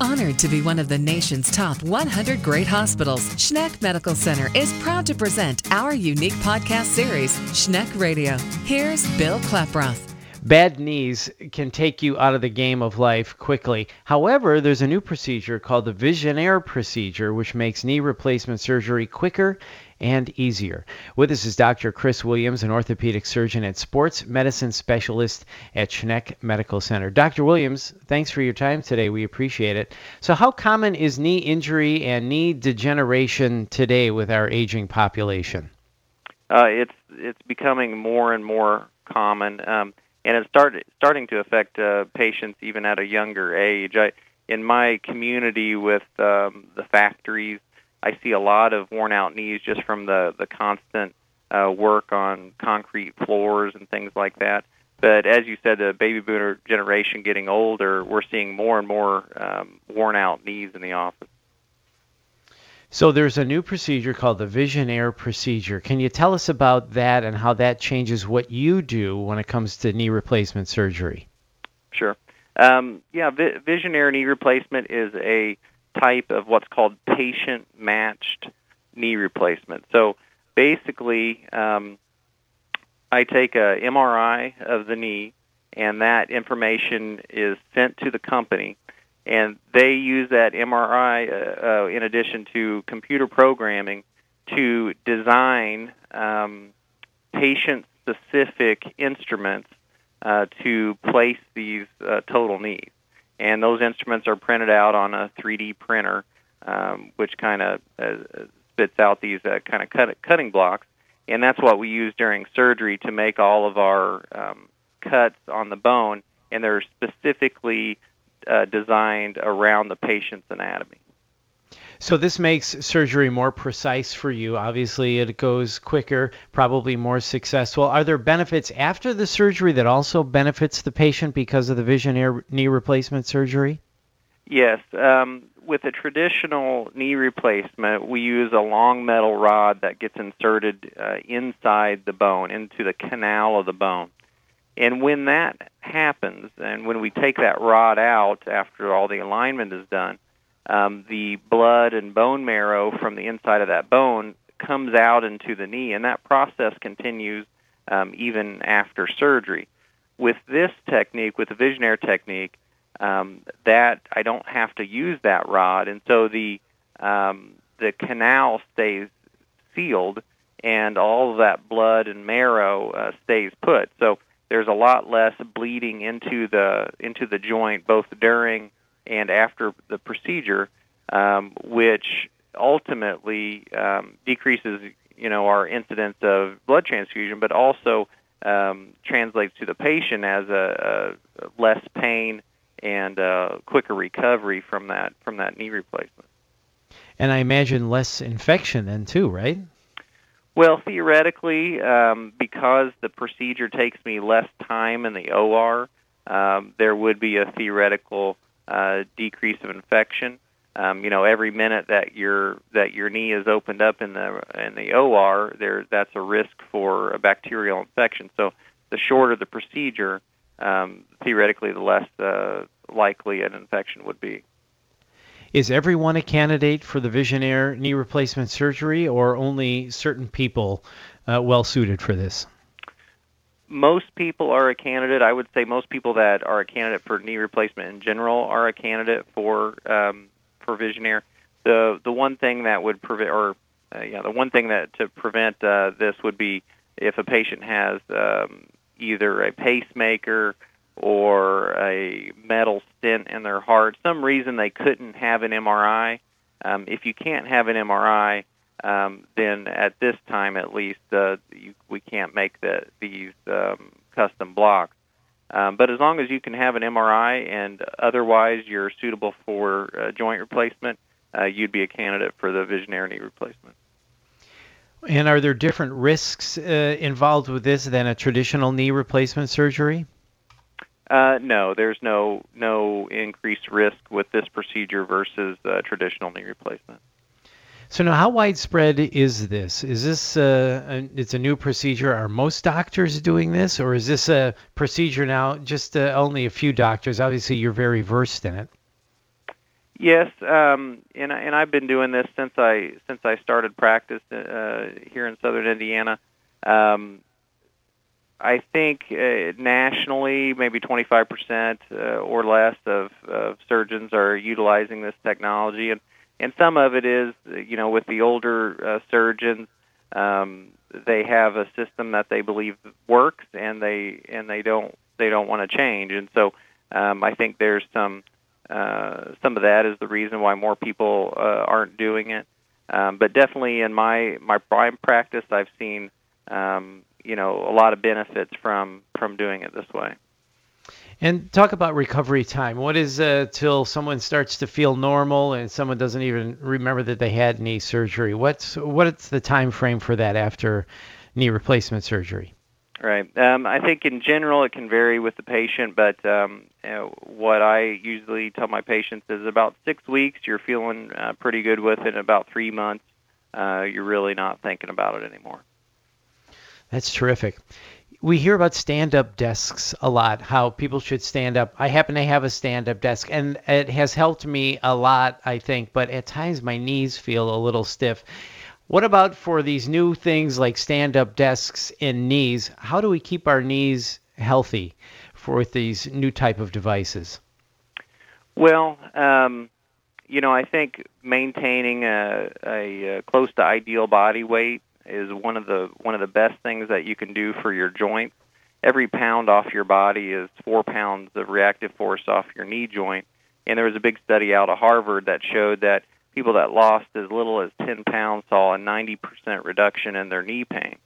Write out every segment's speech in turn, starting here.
Honored to be one of the nation's top 100 great hospitals, Schneck Medical Center is proud to present our unique podcast series, Schneck Radio. Here's Bill Klaproth. Bad knees can take you out of the game of life quickly. However, there's a new procedure called the Visionaire procedure, which makes knee replacement surgery quicker and easier. With us is Dr. Chris Williams, an orthopedic surgeon and sports medicine specialist at Schneck Medical Center. Dr. Williams, thanks for your time today. We appreciate it. So, how common is knee injury and knee degeneration today with our aging population? Uh, it's it's becoming more and more common. Um, and it's started starting to affect uh, patients even at a younger age. I, in my community with um, the factories, I see a lot of worn out knees just from the the constant uh, work on concrete floors and things like that. But as you said, the baby boomer generation getting older, we're seeing more and more um, worn out knees in the office. So there's a new procedure called the Visionaire procedure. Can you tell us about that and how that changes what you do when it comes to knee replacement surgery? Sure. Um, yeah, vi- Visionaire knee replacement is a type of what's called patient matched knee replacement. So basically, um, I take a MRI of the knee, and that information is sent to the company and they use that MRI uh, uh, in addition to computer programming to design um, patient-specific instruments uh, to place these uh, total knees. And those instruments are printed out on a 3D printer, um, which kind of uh, spits out these uh, kind of cut- cutting blocks. And that's what we use during surgery to make all of our um, cuts on the bone. And they're specifically designed around the patient's anatomy. So this makes surgery more precise for you. Obviously, it goes quicker, probably more successful. Are there benefits after the surgery that also benefits the patient because of the vision knee replacement surgery? Yes. Um, with a traditional knee replacement, we use a long metal rod that gets inserted uh, inside the bone, into the canal of the bone. And when that happens, and when we take that rod out after all the alignment is done, um, the blood and bone marrow from the inside of that bone comes out into the knee, and that process continues um, even after surgery. With this technique, with the Visionaire technique, um, that I don't have to use that rod, and so the um, the canal stays sealed, and all that blood and marrow uh, stays put. So there's a lot less bleeding into the into the joint both during and after the procedure, um, which ultimately um, decreases you know our incidence of blood transfusion, but also um, translates to the patient as a, a less pain and a quicker recovery from that from that knee replacement. And I imagine less infection then too, right? Well, theoretically, um, because the procedure takes me less time in the OR, um, there would be a theoretical uh, decrease of infection. Um, you know, every minute that your that your knee is opened up in the in the OR, there that's a risk for a bacterial infection. So, the shorter the procedure, um, theoretically, the less uh, likely an infection would be. Is everyone a candidate for the Visionaire knee replacement surgery, or only certain people uh, well suited for this? Most people are a candidate. I would say most people that are a candidate for knee replacement in general are a candidate for um, for Visionaire. The the one thing that would prevent, or uh, yeah, the one thing that to prevent uh, this would be if a patient has um, either a pacemaker or a metal stent in their heart, some reason they couldn't have an MRI. Um, if you can't have an MRI, um, then at this time at least uh, you, we can't make the, these um, custom blocks. Um, but as long as you can have an MRI and otherwise you're suitable for uh, joint replacement, uh, you'd be a candidate for the Visionaire knee replacement. And are there different risks uh, involved with this than a traditional knee replacement surgery? Uh, no, there's no no increased risk with this procedure versus uh, traditional knee replacement. So now, how widespread is this? Is this uh, a, it's a new procedure? Are most doctors doing this, or is this a procedure now just uh, only a few doctors? Obviously, you're very versed in it. Yes, um, and and I've been doing this since I since I started practice uh, here in Southern Indiana. Um, I think uh, nationally, maybe 25% uh, or less of, of surgeons are utilizing this technology, and and some of it is, you know, with the older uh, surgeons, um, they have a system that they believe works, and they and they don't they don't want to change, and so um, I think there's some uh, some of that is the reason why more people uh, aren't doing it. Um, but definitely in my my prime practice, I've seen um, you know a lot of benefits from from doing it this way. And talk about recovery time. What is uh, till someone starts to feel normal and someone doesn't even remember that they had knee surgery? What's what's the time frame for that after knee replacement surgery? Right. Um, I think in general it can vary with the patient, but um, you know, what I usually tell my patients is about six weeks you're feeling uh, pretty good with it. About three months, uh, you're really not thinking about it anymore. That's terrific. We hear about stand up desks a lot, how people should stand up. I happen to have a stand up desk, and it has helped me a lot, I think, but at times my knees feel a little stiff. What about for these new things like stand up desks and knees? How do we keep our knees healthy for these new type of devices? Well, um, you know, I think maintaining a, a, a close to ideal body weight is one of the one of the best things that you can do for your joints. Every pound off your body is four pounds of reactive force off your knee joint. And there was a big study out of Harvard that showed that people that lost as little as 10 pounds saw a 90% reduction in their knee pain.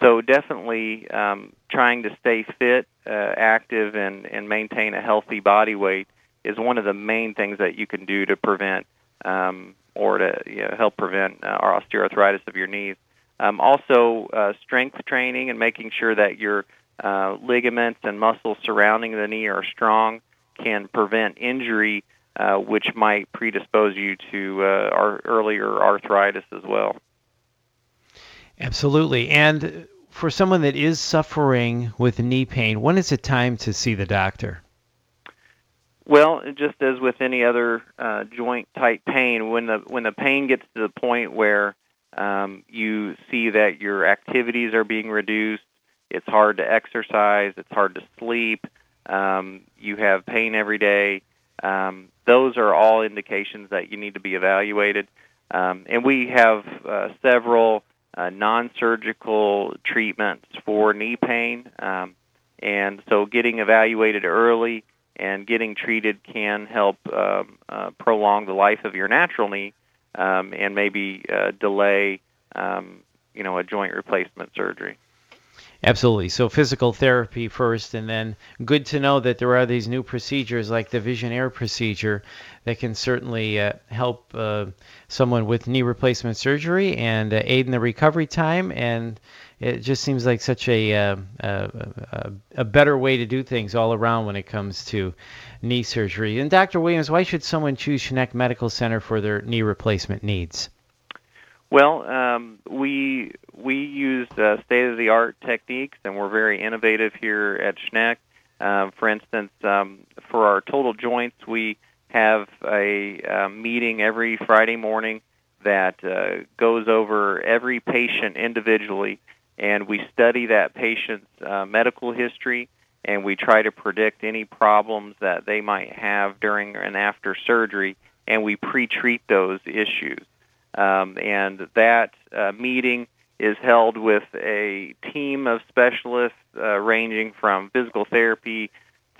So definitely um, trying to stay fit, uh, active, and, and maintain a healthy body weight is one of the main things that you can do to prevent um, or to you know, help prevent uh, osteoarthritis of your knees. Um, also, uh, strength training and making sure that your uh, ligaments and muscles surrounding the knee are strong can prevent injury, uh, which might predispose you to uh, our earlier arthritis as well. Absolutely. And for someone that is suffering with knee pain, when is it time to see the doctor? Well, just as with any other uh, joint type pain, when the when the pain gets to the point where um, you see that your activities are being reduced. It's hard to exercise. It's hard to sleep. Um, you have pain every day. Um, those are all indications that you need to be evaluated. Um, and we have uh, several uh, non surgical treatments for knee pain. Um, and so getting evaluated early and getting treated can help um, uh, prolong the life of your natural knee um, and maybe uh, delay, um, you know, a joint replacement surgery. Absolutely. So physical therapy first, and then good to know that there are these new procedures like the Visionaire procedure that can certainly uh, help uh, someone with knee replacement surgery and uh, aid in the recovery time. And it just seems like such a, uh, a, a better way to do things all around when it comes to knee surgery. And Dr. Williams, why should someone choose Schneck Medical Center for their knee replacement needs? Well, um, we we use uh, state-of-the-art techniques, and we're very innovative here at Schneck. Uh, for instance, um, for our total joints, we have a uh, meeting every Friday morning that uh, goes over every patient individually, and we study that patient's uh, medical history, and we try to predict any problems that they might have during and after surgery, and we pre-treat those issues. Um, and that uh, meeting is held with a team of specialists uh, ranging from physical therapy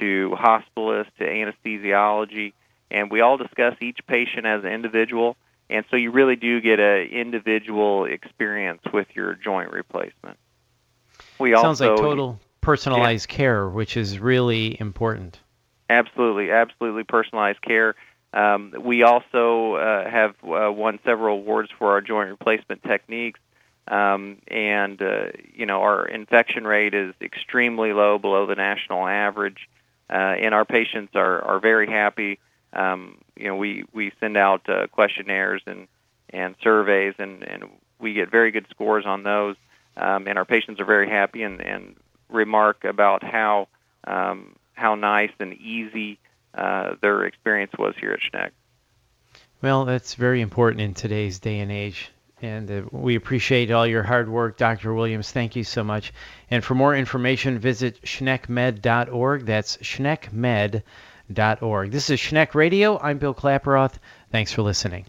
to hospitalists to anesthesiology, and we all discuss each patient as an individual. And so you really do get an individual experience with your joint replacement. We Sounds also, like total personalized yeah. care, which is really important. Absolutely, absolutely personalized care. Um, we also uh, have uh, won several awards for our joint replacement techniques, um, and uh, you know our infection rate is extremely low, below the national average, uh, and our patients are are very happy. Um, you know, we we send out uh, questionnaires and and surveys, and and we get very good scores on those, um, and our patients are very happy and and remark about how um, how nice and easy uh, their experience was here at Schneck. Well, that's very important in today's day and age. And uh, we appreciate all your hard work, Dr. Williams. Thank you so much. And for more information, visit schneckmed.org. That's schneckmed.org. This is Schneck Radio. I'm Bill Klaproth. Thanks for listening.